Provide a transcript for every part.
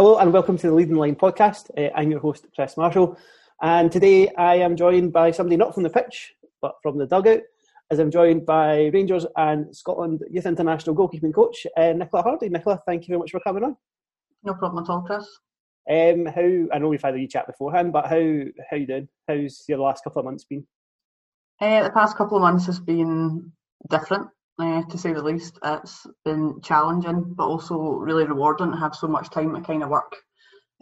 Hello and welcome to the Leading Line podcast. Uh, I'm your host, Chris Marshall, and today I am joined by somebody not from the pitch but from the dugout, as I'm joined by Rangers and Scotland Youth International goalkeeping coach uh, Nicola Hardy. Nicola, thank you very much for coming on. No problem at all, Chris. Um, how I know we've had a wee chat beforehand, but how how you doing? How's your last couple of months been? Uh, the past couple of months has been different uh, to say the least. It's been challenging, but also really rewarding to have so much time to kind of work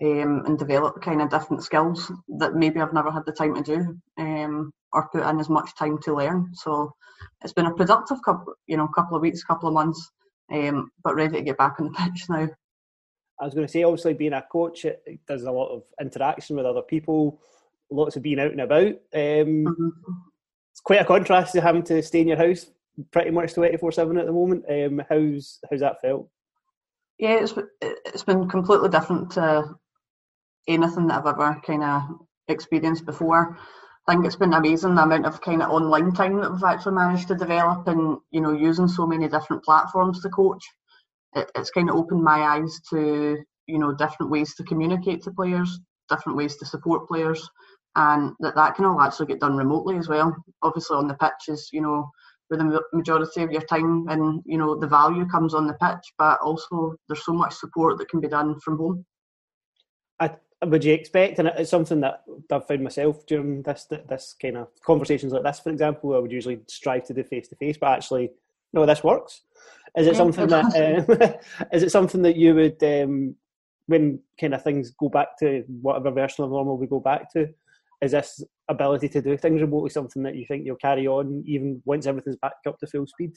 um, and develop kind of different skills that maybe I've never had the time to do um, or put in as much time to learn. So it's been a productive couple, you know, couple of weeks, couple of months, um, but ready to get back on the pitch now. I was going to say, obviously, being a coach, it does a lot of interaction with other people, lots of being out and about. Um, mm-hmm. It's quite a contrast to having to stay in your house pretty much 24 7 at the moment. Um, how's how's that felt? Yeah, it's it's been completely different to anything that I've ever kind of experienced before. I think it's been amazing the amount of kind of online time that we've actually managed to develop, and you know, using so many different platforms to coach. It, it's kind of opened my eyes to you know different ways to communicate to players, different ways to support players, and that that can all actually get done remotely as well. Obviously, on the pitch is you know where the majority of your time and you know the value comes on the pitch, but also there's so much support that can be done from home. I, would you expect, and it's something that I've found myself during this this kind of conversations like this, for example, I would usually strive to do face to face, but actually, no, this works. Is it something that uh, is it something that you would um, when kind of things go back to whatever version of normal we go back to? is this ability to do things remotely something that you think you'll carry on even once everything's back up to full speed?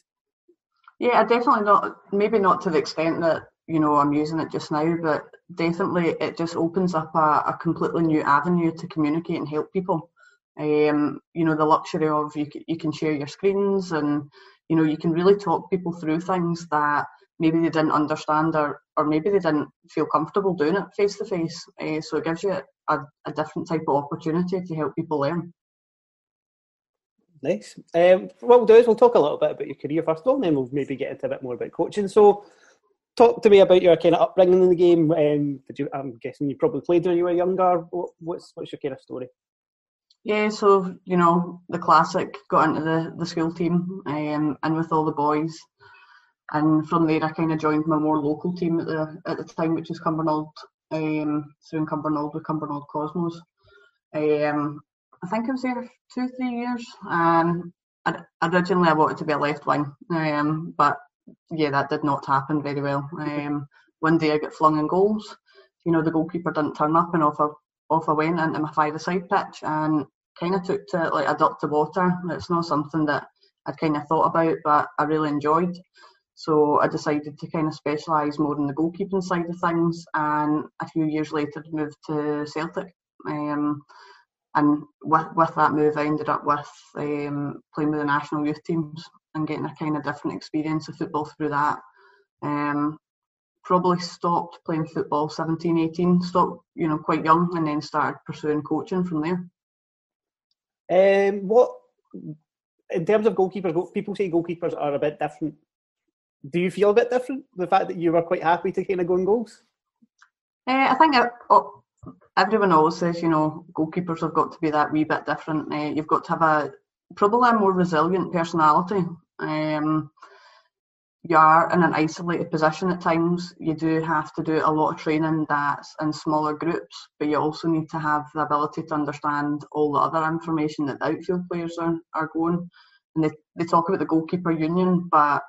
Yeah, definitely not. Maybe not to the extent that you know I'm using it just now, but definitely it just opens up a, a completely new avenue to communicate and help people. Um, you know, the luxury of you you can share your screens and you know you can really talk people through things that maybe they didn't understand or, or maybe they didn't feel comfortable doing it face to face. So it gives you a, a, different type of opportunity to help people learn. Nice. Um, what we'll do is we'll talk a little bit about your career first of all, and then we'll maybe get into a bit more about coaching. So, talk to me about your kind of upbringing in the game. Um, did you? I'm guessing you probably played when you were younger. What, what's what's your kind of story? Yeah, so you know the classic. Got into the the school team, um, and with all the boys, and from there I kind of joined my more local team at the at the time, which is Cumbernauld, um, soon Cumbernauld with Cumbernauld Cosmos. Um, I think I was there two, three years. Um, originally I wanted to be a left wing, um, but yeah, that did not happen very well. Um, one day I got flung in goals. You know, the goalkeeper didn't turn up, and off I off I went into my five-a-side pitch, and kind of took to like a duck to water. It's not something that I'd kind of thought about, but I really enjoyed. So I decided to kind of specialise more in the goalkeeping side of things, and a few years later moved to Celtic. Um, and with with that move, I ended up with um, playing with the national youth teams and getting a kind of different experience of football through that. Um, probably stopped playing football 17, 18, stopped you know quite young, and then started pursuing coaching from there. Um, what in terms of goalkeepers, people say goalkeepers are a bit different do you feel a bit different? The fact that you were quite happy to kind of go in goals? Uh, I think oh, everyone always says, you know, goalkeepers have got to be that wee bit different. Uh, you've got to have a probably a more resilient personality. Um, you are in an isolated position at times. You do have to do a lot of training that's in smaller groups, but you also need to have the ability to understand all the other information that the outfield players are, are going. And they, they talk about the goalkeeper union, but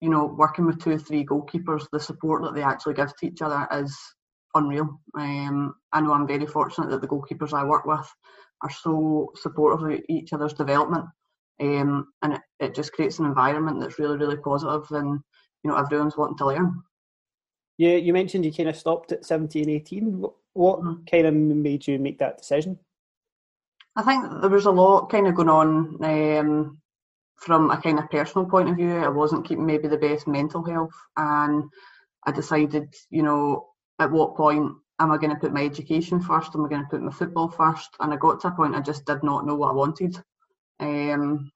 you know, working with two or three goalkeepers, the support that they actually give to each other is unreal. Um, I know I'm very fortunate that the goalkeepers I work with are so supportive of each other's development, um, and it, it just creates an environment that's really, really positive, and you know, everyone's wanting to learn. Yeah, you mentioned you kind of stopped at 17, 18. What mm-hmm. kind of made you make that decision? I think there was a lot kind of going on um, from a kind of personal point of view, I wasn't keeping maybe the best mental health, and I decided, you know, at what point am I going to put my education first? Am I going to put my football first? And I got to a point I just did not know what I wanted, um,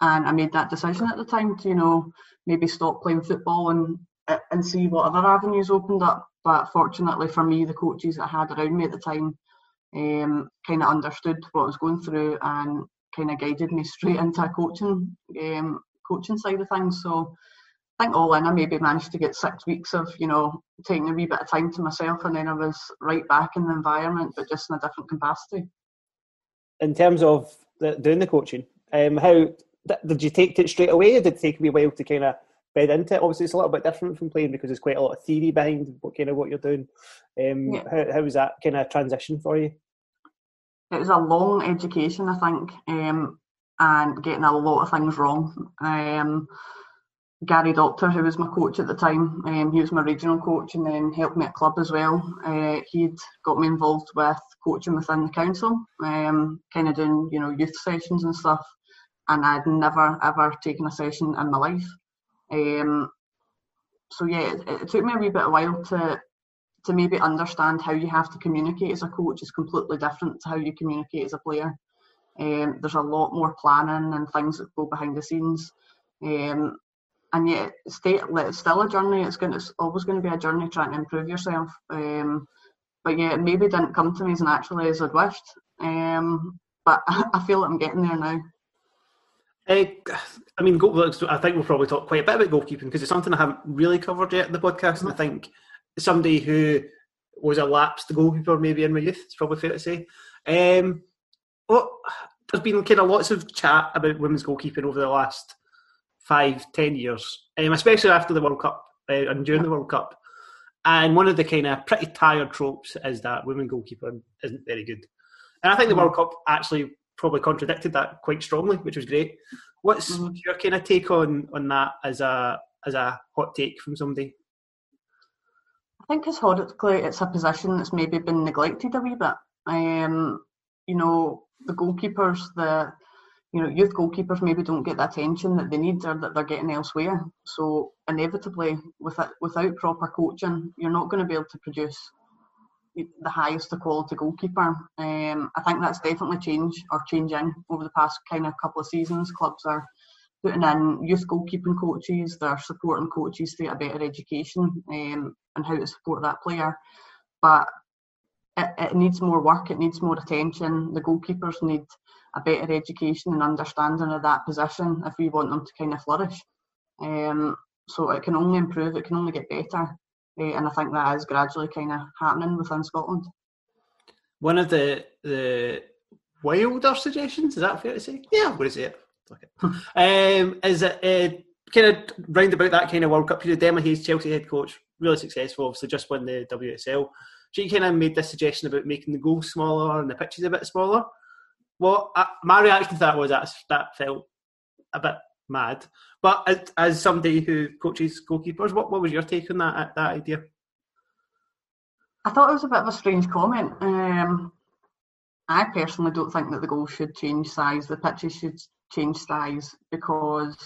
and I made that decision at the time to, you know, maybe stop playing football and and see what other avenues opened up. But fortunately for me, the coaches that I had around me at the time um, kind of understood what I was going through and kind of guided me straight into a coaching um, coaching side of things. So I think all in, I maybe managed to get six weeks of you know taking a wee bit of time to myself, and then I was right back in the environment, but just in a different capacity. In terms of the, doing the coaching, um, how did you take it straight away? Or did it take me a while to kind of bed into it? Obviously, it's a little bit different from playing because there's quite a lot of theory behind what kind of what you're doing. Um, yeah. how, how was that kind of transition for you? It was a long education, I think, um, and getting a lot of things wrong. Um, Gary Doctor, who was my coach at the time, um, he was my regional coach and then helped me at club as well. Uh, he'd got me involved with coaching within the council, um, kind of doing you know youth sessions and stuff. And I'd never ever taken a session in my life. Um, so yeah, it, it, took me a wee bit of while to to maybe understand how you have to communicate as a coach is completely different to how you communicate as a player. Um, there's a lot more planning and things that go behind the scenes. Um, and yet, stay, it's still a journey. It's going. It's always going to be a journey trying to improve yourself. Um, but yeah, it maybe didn't come to me as naturally as I'd wished. Um, but I feel that I'm getting there now. Uh, I mean, I think we'll probably talk quite a bit about goalkeeping because it's something I haven't really covered yet in the podcast. Mm-hmm. And I think somebody who was a lapsed goalkeeper maybe in my youth, it's probably fair to say. Um, well, there's been kind of lots of chat about women's goalkeeping over the last five, ten years, um, especially after the World Cup uh, and during the World Cup. And one of the kind of pretty tired tropes is that women goalkeeper isn't very good. And I think the mm-hmm. World Cup actually probably contradicted that quite strongly, which was great. What's mm-hmm. your kind of take on on that as a as a hot take from somebody? I think historically it's a position that's maybe been neglected a wee bit. Um, you know, the goalkeepers, the you know, youth goalkeepers maybe don't get the attention that they need or that they're getting elsewhere. So inevitably, with it, without proper coaching, you're not going to be able to produce the highest quality goalkeeper. Um, I think that's definitely changed or changing over the past kind of couple of seasons. Clubs are putting in youth goalkeeping coaches. They're supporting coaches to get a better education um, and how to support that player. But it, it needs more work. It needs more attention. The goalkeepers need a better education and understanding of that position if we want them to kind of flourish. Um, so it can only improve, it can only get better, uh, and I think that is gradually kind of happening within Scotland. One of the the wilder suggestions is that fair to say? Yeah, I'm going to Okay. um, is it uh, kind of round about that kind of World Cup period? Emma Hayes, Chelsea head coach, really successful. Obviously, just won the WSL. She kind of made this suggestion about making the goal smaller and the pitches a bit smaller well, my reaction to that was that that felt a bit mad. But as, as somebody who coaches goalkeepers, what, what was your take on that that idea? I thought it was a bit of a strange comment. Um, I personally don't think that the goal should change size. The pitches should change size because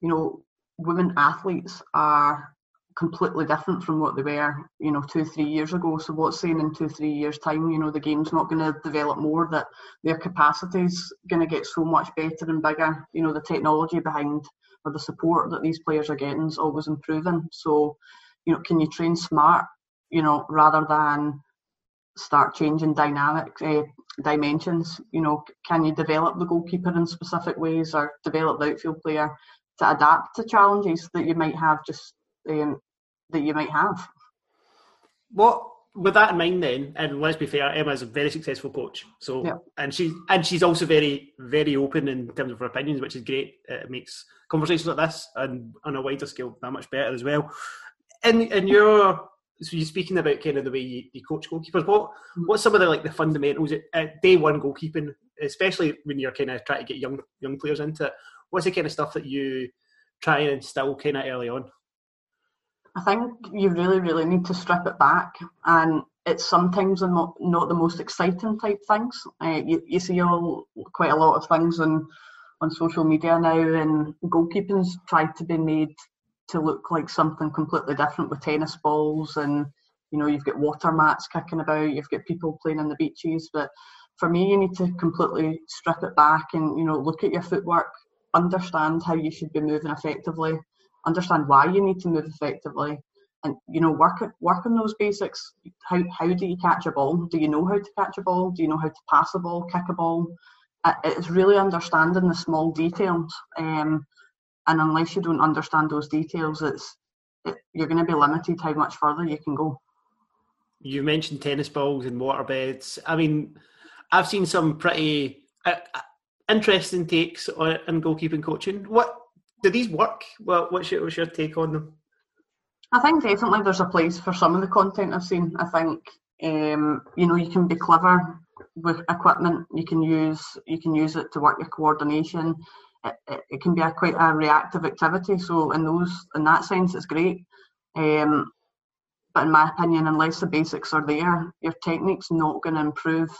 you know women athletes are completely different from what they were, you know, two, three years ago. So what's saying in two, three years' time, you know, the game's not going to develop more, that their capacity's going to get so much better and bigger. You know, the technology behind or the support that these players are getting is always improving. So, you know, can you train smart, you know, rather than start changing dynamic uh, dimensions? You know, can you develop the goalkeeper in specific ways or develop the outfield player to adapt to challenges that you might have just um, that you might have. What with that in mind, then, and let's be fair, Emma is a very successful coach. So, yeah. and she and she's also very very open in terms of her opinions, which is great. It makes conversations like this and on a wider scale that much better as well. In in your so you're speaking about kind of the way you, you coach goalkeepers. What what's some of the like the fundamentals at day one goalkeeping, especially when you're kind of trying to get young young players into it? What's the kind of stuff that you try and instill kind of early on? I think you really, really need to strip it back, and it's sometimes not, not the most exciting type things. Uh, you, you see all quite a lot of things on on social media now, and goalkeeping's tried to be made to look like something completely different with tennis balls, and you know you've got water mats kicking about, you've got people playing on the beaches, but for me, you need to completely strip it back and you know look at your footwork, understand how you should be moving effectively, understand why you need to move effectively, and you know work work on those basics. How how do you catch a ball? Do you know how to catch a ball? Do you know how to pass a ball, kick a ball? It's really understanding the small details. Um, and unless you don't understand those details, it's it, you're going to be limited how much further you can go. You mentioned tennis balls and water beds. I mean, I've seen some pretty uh, uh interesting takes on in goalkeeping coaching. What do these work? Well, what's your, what's your take on them? I think definitely there's a place for some of the content I've seen. I think um, you know you can be clever with equipment. You can use you can use it to work your coordination. It, it, can be a quite a reactive activity. So in those in that sense, it's great. Um, but in my opinion, unless the basics are there, your technique's not going to improve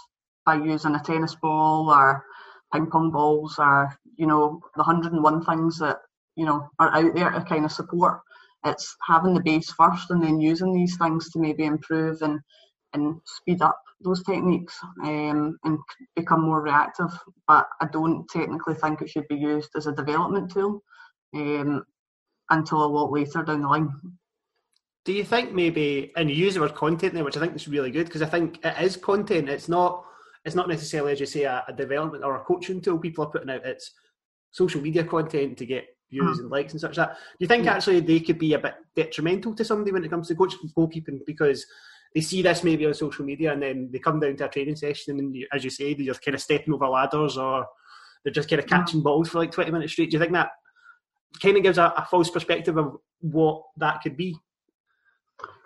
by using a tennis ball or ping pong balls or you know the hundred and one things that you know are out there to kind of support. It's having the base first and then using these things to maybe improve and and speed up those techniques um, and become more reactive. But I don't technically think it should be used as a development tool um, until a lot later down the line. Do you think maybe, and you use the word content there, which I think is really good because I think it is content. It's not. It's not necessarily, as you say, a, a development or a coaching tool people are putting out. It's social media content to get views and likes and such that. Do you think yeah. actually they could be a bit detrimental to somebody when it comes to coach goalkeeping because they see this maybe on social media and then they come down to a training session and you, as you say they're kind of stepping over ladders or they're just kind of catching mm. balls for like 20 minutes straight. Do you think that kind of gives a, a false perspective of what that could be?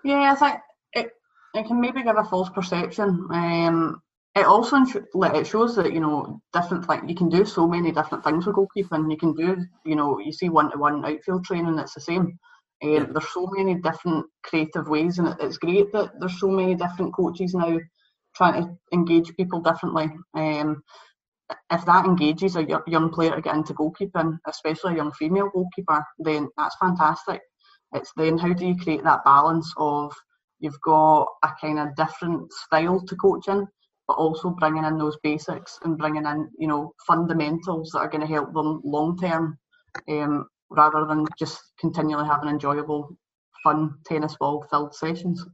Yeah, I think it, it can maybe give a false perception. Um, it also it shows that you know different like you can do so many different things with goalkeeping. You can do you know you see one to one outfield training. It's the same. Um, there's so many different creative ways, and it's great that there's so many different coaches now trying to engage people differently. Um, if that engages a young player to get into goalkeeping, especially a young female goalkeeper, then that's fantastic. It's then how do you create that balance of you've got a kind of different style to coaching, but also bringing in those basics and bringing in you know fundamentals that are going to help them long term, um, rather than just continually having enjoyable, fun tennis ball filled sessions.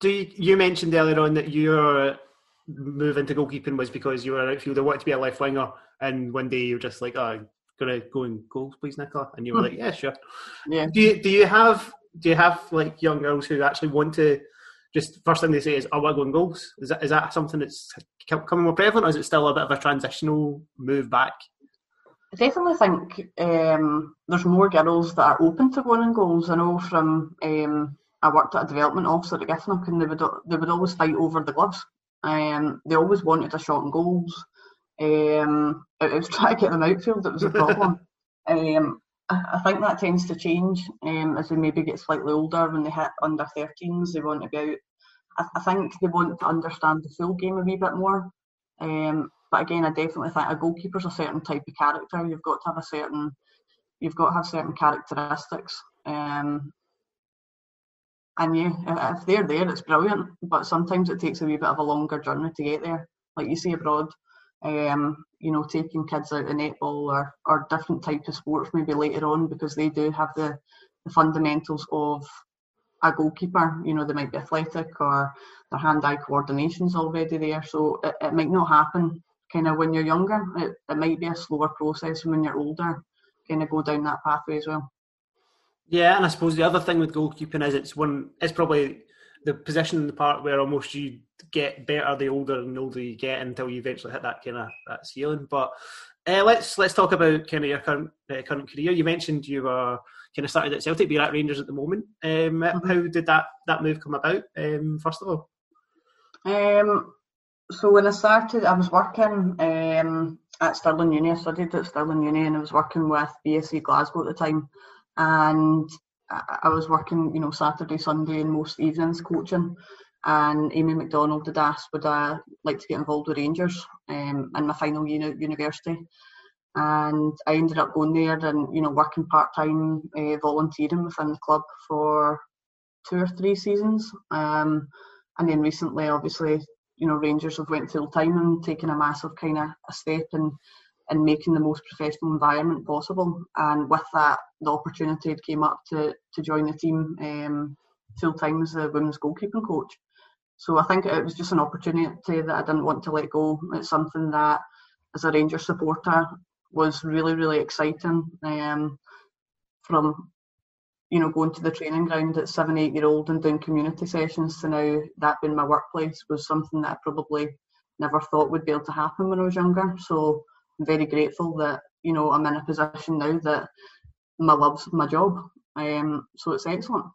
Do you, you mentioned earlier on that your move into goalkeeping was because you were an outfielder, wanted to be a left winger, and one day you're just like, oh, gonna go and goals, please, Nicola? And you were like, yeah, sure. Yeah. Do you do you have do you have like young girls who actually want to just first thing they say is, "I want to go in goals." Is that is that something that's coming more prevalent, or is it still a bit of a transitional move back? I definitely think um, there's more girls that are open to going in goals. I know from um, I worked at a development office at Giffnock, and they would they would always fight over the gloves. Um, they always wanted a shot in goals. Um, it was trying to get them outfield that was a problem. um, I think that tends to change um, as they maybe get slightly older when they hit under 13s. They want to be out. I, I think they want to understand the full game a wee bit more. Um, but again, I definitely think a goalkeeper's a certain type of character. You've got to have a certain, you've got to have certain characteristics. Um, and yeah, if they're there, it's brilliant. But sometimes it takes a wee bit of a longer journey to get there. Like you see abroad, um, you know, taking kids out of netball or, or different types of sports maybe later on because they do have the, the fundamentals of a goalkeeper. You know, they might be athletic or their hand-eye coordination's already there. So it, it might not happen kind of when you're younger. It, it might be a slower process and when you're older, kind of go down that pathway as well. Yeah, and I suppose the other thing with goalkeeping is it's one it's probably the position in the part where almost you get better the older and older you get until you eventually hit that kind of that ceiling. But uh, let's let's talk about kind of your current uh, current career. You mentioned you were kind of started at Celtic, but you're at Rangers at the moment. Um, mm-hmm. How did that that move come about? Um, first of all, um, so when I started, I was working um, at Stirling Uni. I studied at Stirling Uni, and I was working with BSC Glasgow at the time, and I was working, you know, Saturday, Sunday, and most evenings coaching and Amy McDonald had asked would I like to get involved with Rangers um, in my final at university. And I ended up going there and, you know, working part time, uh, volunteering within the club for two or three seasons. Um, and then recently, obviously, you know, Rangers have went full time and taken a massive kind of a step in and making the most professional environment possible. And with that, the opportunity came up to to join the team um, full time as the women's goalkeeping coach. So I think it was just an opportunity that I didn't want to let go. It's something that, as a Rangers supporter, was really really exciting. Um, from you know going to the training ground at seven eight year old and doing community sessions to now that being my workplace was something that I probably never thought would be able to happen when I was younger. So I'm very grateful that you know I'm in a position now that my love's my job. Um, so it's excellent.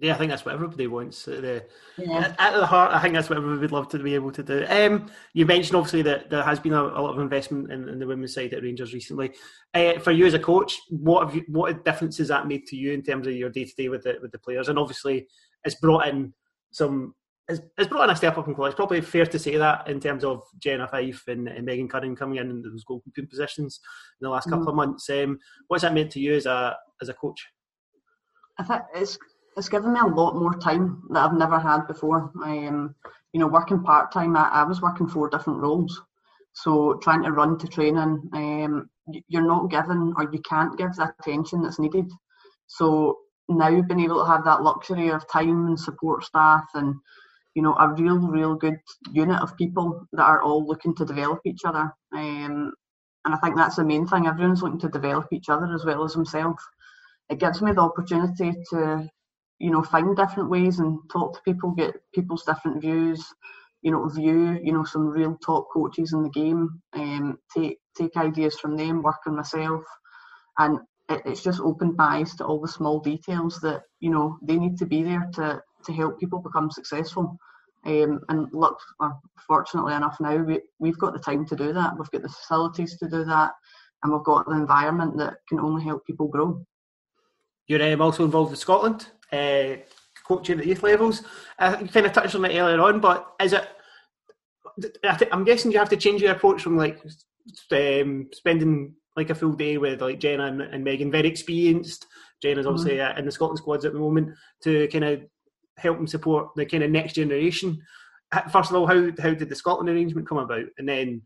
Yeah, I think that's what everybody wants. The, yeah. At the heart, I think that's what everybody would love to be able to do. Um, you mentioned obviously that there has been a, a lot of investment in, in, the women's side at Rangers recently. Uh, for you as a coach, what have you, what difference has that made to you in terms of your day to day with the with the players? And obviously, it's brought in some. It's, it's brought in a step up in quality. It's probably fair to say that in terms of Jenna Fife and, and Megan Curran coming in in those goalkeeping positions in the last mm. couple of months. Um, what's that meant to you as a as a coach? I think it's it's given me a lot more time that I've never had before. I um, you know, working part time, I, I, was working four different roles. So trying to run to training, um, you're not given or you can't give the attention that's needed. So now being able to have that luxury of time and support staff and you know a real, real good unit of people that are all looking to develop each other. Um, and I think that's the main thing. Everyone's looking to develop each other as well as themselves. It gives me the opportunity to you know, find different ways and talk to people, get people's different views, you know, view, you know, some real top coaches in the game, um, take take ideas from them, work on myself. And it, it's just opened my eyes to all the small details that, you know, they need to be there to, to help people become successful. Um, and look, well, fortunately enough now, we, we've got the time to do that. We've got the facilities to do that. And we've got the environment that can only help people grow. You're um, also involved with Scotland uh, coaching at youth levels. I you kind of touched on it earlier on, but is it? I'm guessing you have to change your approach from like um, spending like a full day with like Jenna and, and Megan, very experienced. Jenna's mm-hmm. obviously mm-hmm. in the Scotland squads at the moment to kind of help and support the kind of next generation. First of all, how how did the Scotland arrangement come about, and then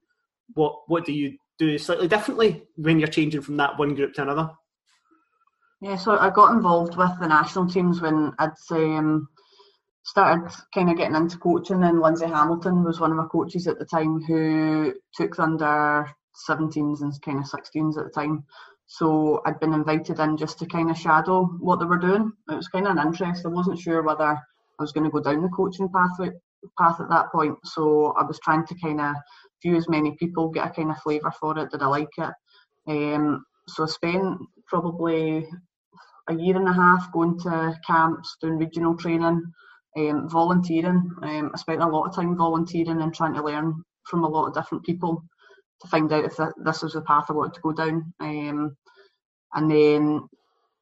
what what do you do slightly differently when you're changing from that one group to another? Yeah, so I got involved with the national teams when I'd um, started kind of getting into coaching, and Lindsay Hamilton was one of my coaches at the time who took under 17s and kind of 16s at the time. So I'd been invited in just to kind of shadow what they were doing. It was kind of an interest. I wasn't sure whether I was going to go down the coaching pathway path at that point. So I was trying to kind of view as many people, get a kind of flavour for it. Did I like it? Um, so I spent probably a year and a half going to camps, doing regional training, um, volunteering. Um, I spent a lot of time volunteering and trying to learn from a lot of different people to find out if this was the path I wanted to go down. Um, and then,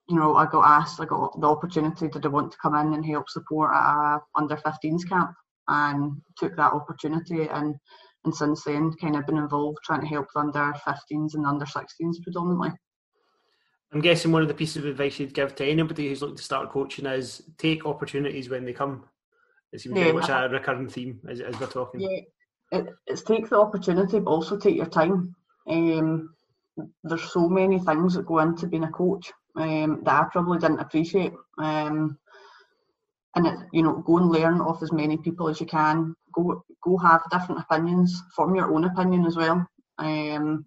you know, I got asked, I got the opportunity, did I want to come in and help support at a under 15s camp? And took that opportunity and and since then kind of been involved trying to help the under 15s and under 16s predominantly. I'm guessing one of the pieces of advice you'd give to anybody who's looking to start coaching is take opportunities when they come. It seems yeah, very much a recurring theme as, as we're talking. Yeah, it, it's take the opportunity, but also take your time. Um, there's so many things that go into being a coach um, that I probably didn't appreciate. Um, and it, you know, go and learn off as many people as you can. Go, go have different opinions. Form your own opinion as well. Um,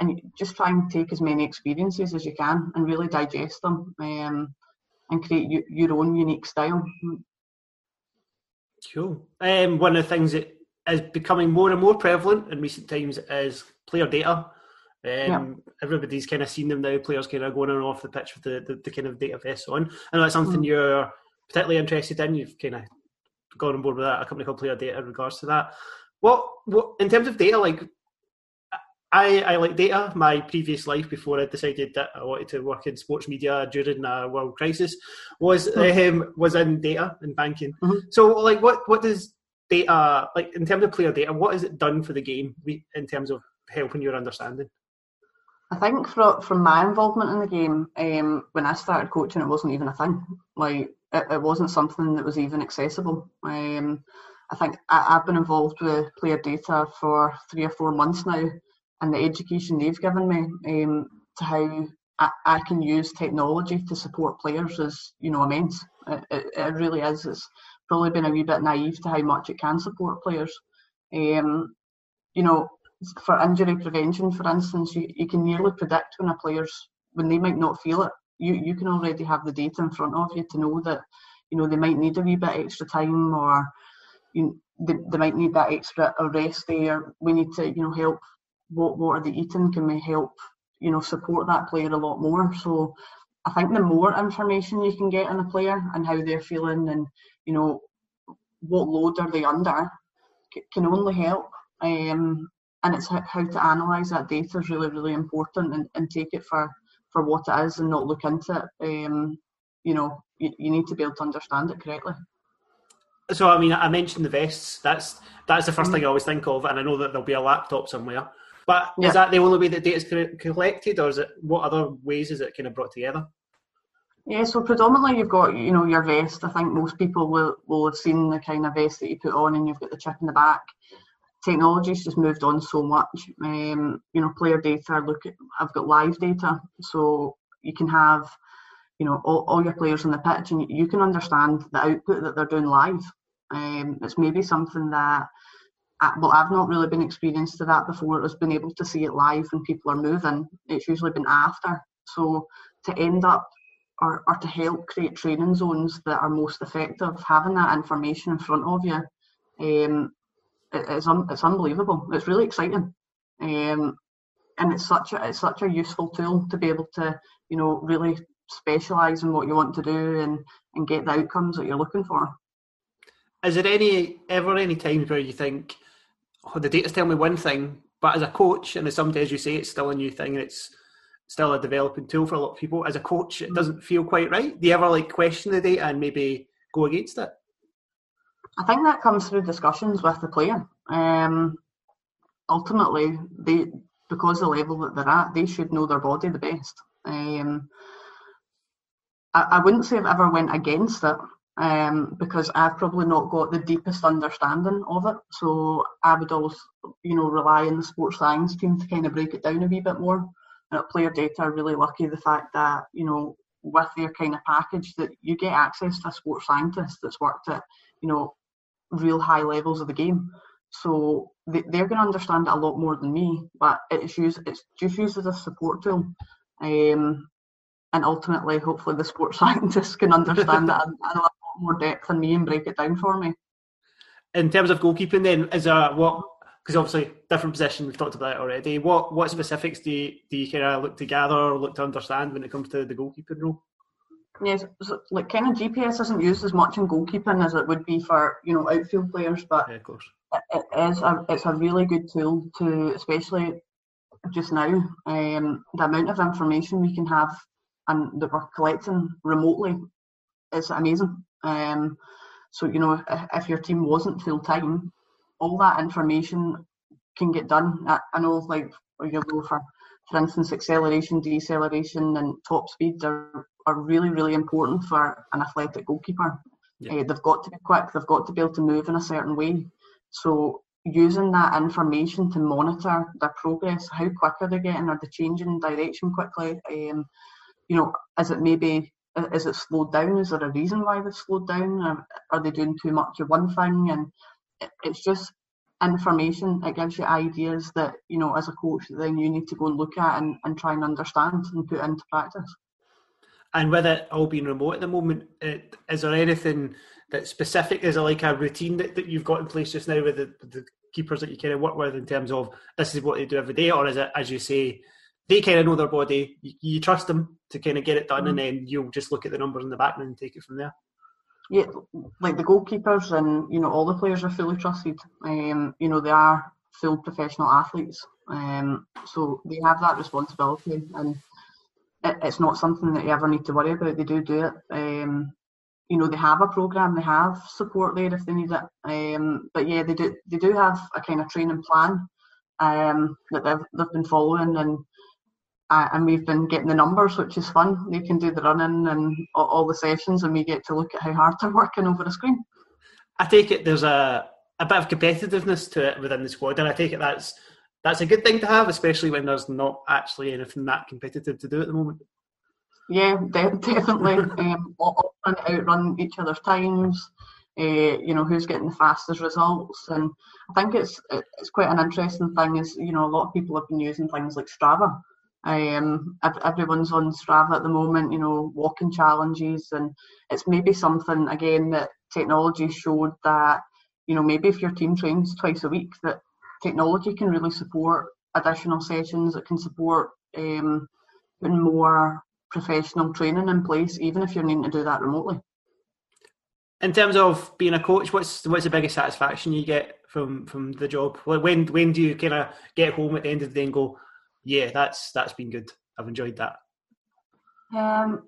and just try and take as many experiences as you can and really digest them um, and create y- your own unique style. Cool. Um, one of the things that is becoming more and more prevalent in recent times is player data. Um, yeah. Everybody's kind of seen them now. Players kind of going on and off the pitch with the, the, the kind of data vests on. I know that's something mm. you're particularly interested in. You've kind of gone on board with that, a company called Player Data in regards to that. What, what in terms of data, like I, I like data. My previous life before I decided that I wanted to work in sports media during a world crisis was mm-hmm. um, was in data and banking. Mm-hmm. So, like, what what does data like in terms of player data? What has it done for the game in terms of helping your understanding? I think from from my involvement in the game, um, when I started coaching, it wasn't even a thing. Like, it, it wasn't something that was even accessible. Um, I think I, I've been involved with player data for three or four months now and the education they've given me um, to how I, I, can use technology to support players is you know immense. It, it, it, really is. It's probably been a wee bit naive to how much it can support players. Um, you know, for injury prevention, for instance, you, you can nearly predict when a player's when they might not feel it. You you can already have the data in front of you to know that you know they might need a wee bit extra time or you they, they might need that extra rest there. We need to you know help. What what are they eating? Can we help you know support that player a lot more? So I think the more information you can get on a player and how they're feeling and you know what load are they under can only help. Um, and it's how, how to analyse that data is really really important and, and take it for for what it is and not look into it. Um, you know, you, you need to be able to understand it correctly. So I mean, I mentioned the vests. That's that's the 1st mm-hmm. thing I always think of, and I know that there'll be a laptop somewhere. But yeah. is that the only way that data is collected, or is it what other ways is it kind of brought together? Yeah, so predominantly you've got you know your vest. I think most people will will have seen the kind of vest that you put on, and you've got the chip in the back. Technology's just moved on so much. Um, you know, player data. Look, at, I've got live data, so you can have you know all, all your players on the pitch, and you can understand the output that they're doing live. Um, it's maybe something that well, I've not really been experienced to that before. It's been able to see it live when people are moving. It's usually been after. So to end up or, or to help create training zones that are most effective, having that information in front of you, um, it, it's un, it's unbelievable. It's really exciting, um, and it's such a it's such a useful tool to be able to you know really specialize in what you want to do and and get the outcomes that you're looking for. Is there any ever any times where you think, oh, the data's telling me one thing, but as a coach, and as sometimes you say it's still a new thing, and it's still a developing tool for a lot of people. As a coach, it doesn't feel quite right. Do you ever like question the data and maybe go against it? I think that comes through discussions with the player. Um, ultimately, they because the level that they're at, they should know their body the best. Um, I, I, wouldn't say I've ever went against it um, because I've probably not got the deepest understanding of it. So I would always, you know, rely on the sports science team to kind of break it down a wee bit more. And at player data are really lucky the fact that you know with their kind of package that you get access to a sports scientist that's worked at you know real high levels of the game. So they, are going to understand it a lot more than me but it's used it's just used as a support tool. Um, and ultimately hopefully the sports scientists can understand that more depth than me and break it down for me in terms of goalkeeping then is there what because obviously different position we've talked about it already. What what specifics do you, do you kind of look to gather or look to understand when it comes to the goalkeeping role? Yes, so, like kind of GPS isn't used as much in goalkeeping as it would be for you know outfield players, but yeah, of course. it, it is a it's a really good tool to especially just now um, the amount of information we can have and that we're collecting remotely is amazing. Um, so you know if, if your team wasn't full time, all that information can get done. I, I know, like, you go for, for instance, acceleration, deceleration, and top speed are, are really, really important for an athletic goalkeeper. Yeah. Uh, they've got to be quick, they've got to be able to move in a certain way. So, using that information to monitor their progress, how quick are they getting? Are they changing direction quickly? Um, you know, is it maybe is it slowed down? Is there a reason why they've slowed down? Are, are they doing too much of one thing? And it's just information. It gives you ideas that, you know, as a coach, then you need to go and look at and, and try and understand and put into practice. And with it all being remote at the moment, it, is there anything that specific? Is it like a routine that, that you've got in place just now with the, the keepers that you kind of work with in terms of this is what they do every day? Or is it, as you say, they kind of know their body, you, you trust them to kind of get it done, mm-hmm. and then you'll just look at the numbers in the back and take it from there? yeah, like the goalkeepers and you know all the players are fully trusted. Um, you know they are full professional athletes, um, so they have that responsibility, and it, it's not something that you ever need to worry about. They do do it. Um, you know they have a program, they have support there if they need it. Um, but yeah, they do they do have a kind of training plan um, that they've they've been following, and uh, and we've been getting the numbers, which is fun. They can do the running and all, all, the sessions, and we get to look at how hard they're working over a screen. I take it there's a, a bit of competitiveness to it within the squad, and I take it that's that's a good thing to have, especially when there's not actually anything that competitive to do at the moment. Yeah, de- definitely. um, all, trying to outrun each other's times. Uh, you know who's getting the fastest results, and I think it's it's quite an interesting thing. Is you know a lot of people have been using things like Strava. Um, everyone's on Strava at the moment. You know, walking challenges, and it's maybe something again that technology showed that you know maybe if your team trains twice a week, that technology can really support additional sessions. It can support um, putting more professional training in place, even if you're needing to do that remotely. In terms of being a coach, what's what's the biggest satisfaction you get from from the job? When when do you kind of get home at the end of the day and go, yeah, that's that's been good. I've enjoyed that. Um,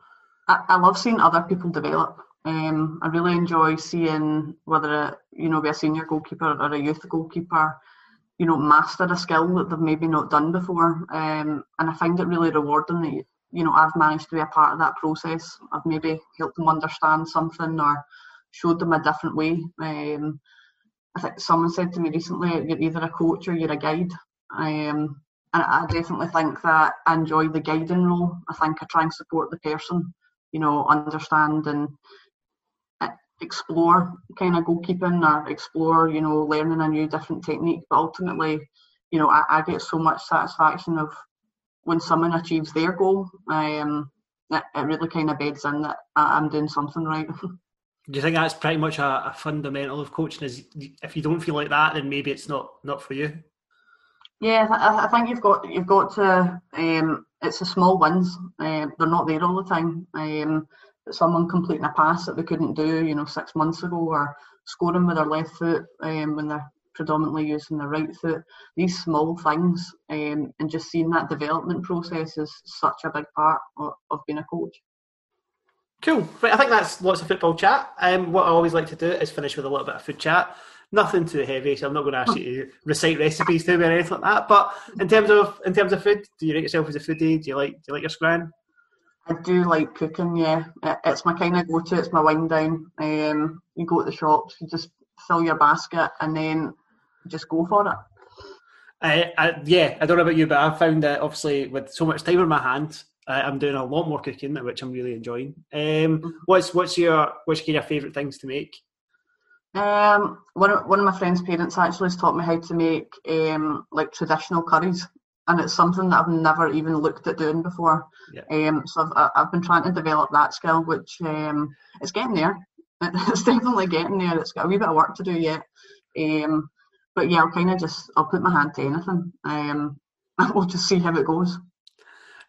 I, I love seeing other people develop. Um, I really enjoy seeing whether a, you know be a senior goalkeeper or a youth goalkeeper, you know, master a skill that they've maybe not done before. Um, and I find it really rewarding that you know I've managed to be a part of that process. I've maybe helped them understand something or showed them a different way. Um, I think someone said to me recently, "You're either a coach or you're a guide." Um, and I definitely think that I enjoy the guiding role. I think I try and support the person, you know, understand and uh, explore kind of goalkeeping or explore, you know, learning a new different technique. But ultimately, you know, I, I get so much satisfaction of when someone achieves their goal. Um, it, it really kind of beds in that I'm doing something right. Do you think that's pretty much a, a, fundamental of coaching? Is if you don't feel like that, then maybe it's not not for you. Yeah, I, I think you've got you've got to. Um, it's the small wins. Uh, they're not there all the time. Um, someone completing a pass that they couldn't do, you know, six months ago, or scoring with their left foot um, when they're predominantly using their right foot. These small things, um, and just seeing that development process is such a big part of, of being a coach. Cool. Right, I think that's lots of football chat. Um, what I always like to do is finish with a little bit of food chat. Nothing too heavy, so I'm not going to ask you to recite recipes to me or anything like that. But in terms of in terms of food, do you rate yourself as a foodie? Do you like do you like your scran? I do like cooking. Yeah, it's my kind of go-to. It's my wind down. Um, you go to the shops, you just fill your basket, and then just go for it. I, I, yeah, I don't know about you, but I've found that obviously with so much time in my hands, uh, I'm doing a lot more cooking, which I'm really enjoying. Um, mm-hmm. what's what's your what's your favourite things to make? Um, one of, one of my friend's parents actually has taught me how to make um, like traditional curries, and it's something that I've never even looked at doing before. Yeah. Um, so I've, I've been trying to develop that skill, which um, it's getting there. It's definitely getting there. It's got a wee bit of work to do yet. Um, but yeah, I'll kind of just I'll put my hand to anything. Um, we'll just see how it goes.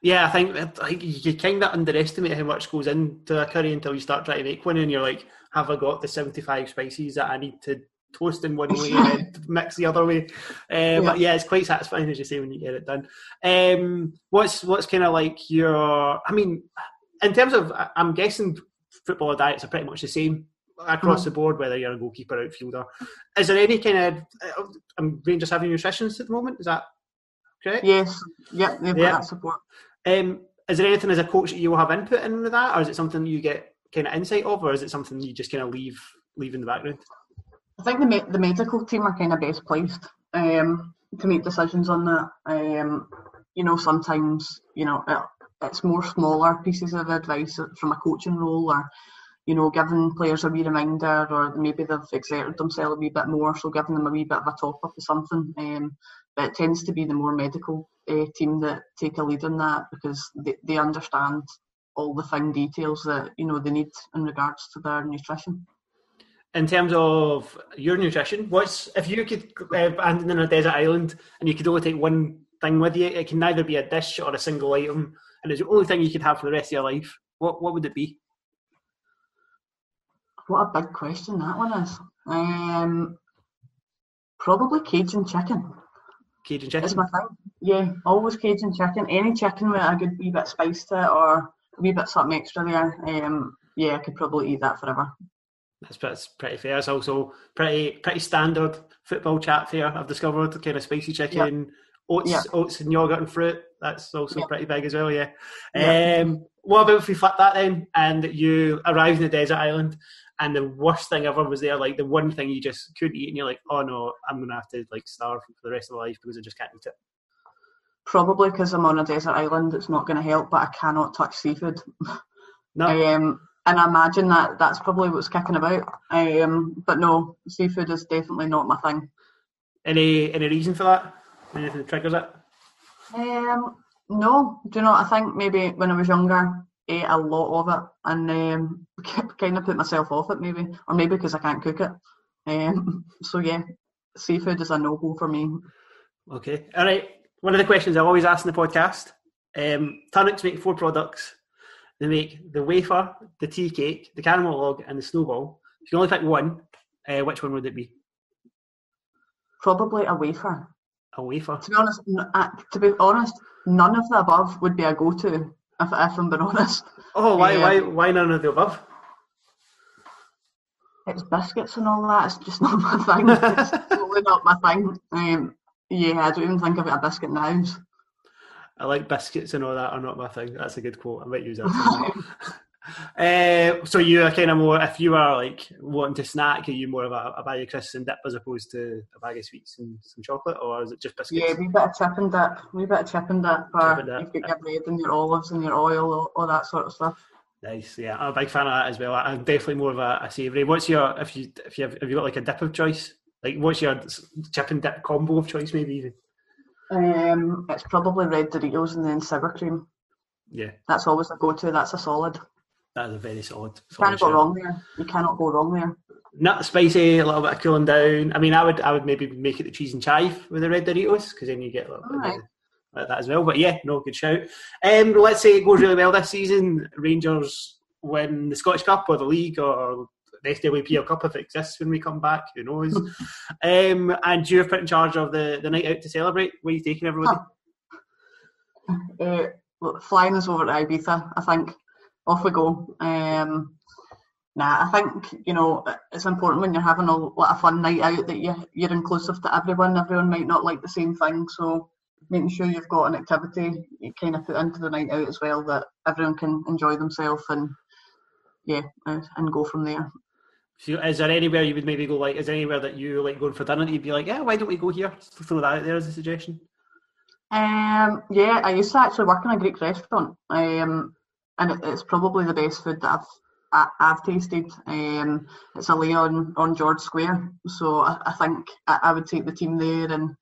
Yeah, I think, I think you kind of underestimate how much goes into a curry until you start trying to make one, and you're like, have I got the 75 spices that I need to toast in one way and mix the other way? Uh, yeah. But yeah, it's quite satisfying, as you say, when you get it done. Um, what's what's kind of like your, I mean, in terms of, I'm guessing footballer diets are pretty much the same across mm the board, whether you're a goalkeeper, outfielder. Is there any kind of, uh, um, Rangers having nutritionists at the moment? Is that correct? Yes. Yep, they've got that support. Um, is there anything as a coach that you will have input in with that, or is it something you get kind of insight of, or is it something you just kind of leave leave in the background? I think the me- the medical team are kind of best placed um, to make decisions on that. Um, you know, sometimes you know it, it's more smaller pieces of advice from a coaching role, or you know, giving players a wee reminder, or maybe they've exerted themselves a wee bit more, so giving them a wee bit of a top up or something. Um, but it tends to be the more medical uh, team that take a lead in that because they, they understand all the fine details that you know they need in regards to their nutrition. In terms of your nutrition, what's if you could uh, abandon in a desert island and you could only take one thing with you? It can neither be a dish or a single item, and it's the only thing you could have for the rest of your life. What what would it be? What a big question that one is. Um, probably Cajun chicken. Cajun chicken. It's my thing. Yeah, always Cajun chicken. Any chicken with a good wee bit spice to it or wee bit something extra there. Um, yeah, I could probably eat that forever. That's, that's pretty fair. It's also pretty pretty standard football chat fare. I've discovered kind of spicy chicken, yep. oats, yep. oats and yogurt and fruit. That's also yep. pretty big as well. Yeah. Um, what about if we flip that then, and you arrive in the desert island, and the worst thing ever was there, like the one thing you just couldn't eat, and you're like, oh no, I'm gonna have to like starve for the rest of my life because I just can't eat it. Probably because I'm on a desert island, it's not going to help, but I cannot touch seafood. No, Um, and I imagine that that's probably what's kicking about. Um, but no, seafood is definitely not my thing. any any reason for that? Anything that triggers it? Um, no, do you know? what? I think maybe when I was younger, ate a lot of it, and um, kind of put myself off it, maybe, or maybe because I can't cook it. Um, so yeah, seafood is a no go for me. Okay, all right. One of the questions I always ask in the podcast: um, Tunnock's make four products. They make the wafer, the tea cake, the caramel log, and the snowball. If you can only pick one, uh, which one would it be? Probably a wafer. A wafer. To be honest, n- uh, to be honest, none of the above would be a go to. If, if I'm being honest, Oh, why, Yeah. why, why none of the above? it's biscuits and all that. It's just not my thing. It's totally not my thing. Um, yeah, I don't even think about a biscuit now. I like biscuits and all that are not my thing. That's a good quote. I might use that. uh, so you are kind of more, if you are like wanting to snack, are you more of a, a bag of crisps and dip as opposed to a bag of sweets and some chocolate, or is it just biscuits? Yeah, wee bit of chip and dip, wee bit of chip and dip, or Chip and dip, you've got your bread and your olives and your oil, all, all that sort of stuff. Nice, yeah. I'm a big fan of that as well. I'm definitely more of a, a savoury. What's your if you if you have, have you got like a dip of choice? Like what's your chip and dip combo of choice? Maybe even. Um, it's probably red Doritos and then sour cream. Yeah, That's always a go-to. That's a solid. that is a very solid. You solid can't go wrong there. You cannot go wrong there. Not spicy, a little bit of cooling down. I mean, I would I would maybe make it the cheese and chive with the red Doritos because then you get a little bit of like that as well. But yeah, no, good shout. Um, let's say it goes really well this season. Rangers win the Scottish Cup or the league or the SWPL Cup if it exists when we come back. Who knows? um, and you're put in charge of the, the night out to celebrate. Where are you taking everybody? Uh, look, flying us over to Ibiza, I think. Off we go. Um, nah, I think you know it's important when you're having a like a fun night out that you you're inclusive to everyone. Everyone might not like the same thing, so making sure you've got an activity you kind of put into the night out as well that everyone can enjoy themselves and yeah, and go from there. So is there anywhere you would maybe go like? Is there anywhere that you like going for dinner? that You'd be like, yeah, why don't we go here? Just throw that out there as a suggestion. Um, yeah, I used to actually work in a Greek restaurant, um, and it, it's probably the best food that I've I, I've tasted. Um, it's Elia on on George Square, so I, I think I, I would take the team there and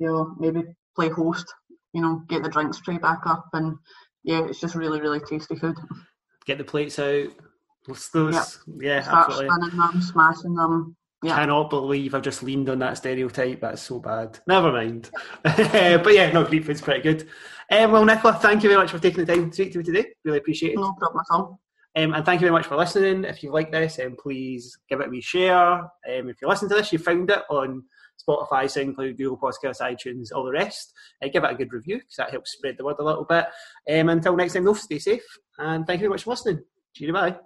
you know maybe play host. You know, get the drinks tray back up, and yeah, it's just really really tasty food. Get the plates out. Those, those, yeah, Start absolutely. them, smashing them. Yeah. cannot believe I've just leaned on that stereotype. That's so bad. Never mind. but yeah, no, Greek food's pretty good. Um, well, Nicola, thank you very much for taking the time to speak to me today. Really appreciate it. No problem at all. Um, and thank you very much for listening. If you like this, um, please give it a wee share. Um, if you listen to this, you found it on Spotify, SoundCloud, Google Podcasts, iTunes, all the rest. Uh, give it a good review because that helps spread the word a little bit. Um, until next time, though, stay safe. And thank you very much for listening. Cheerio, bye.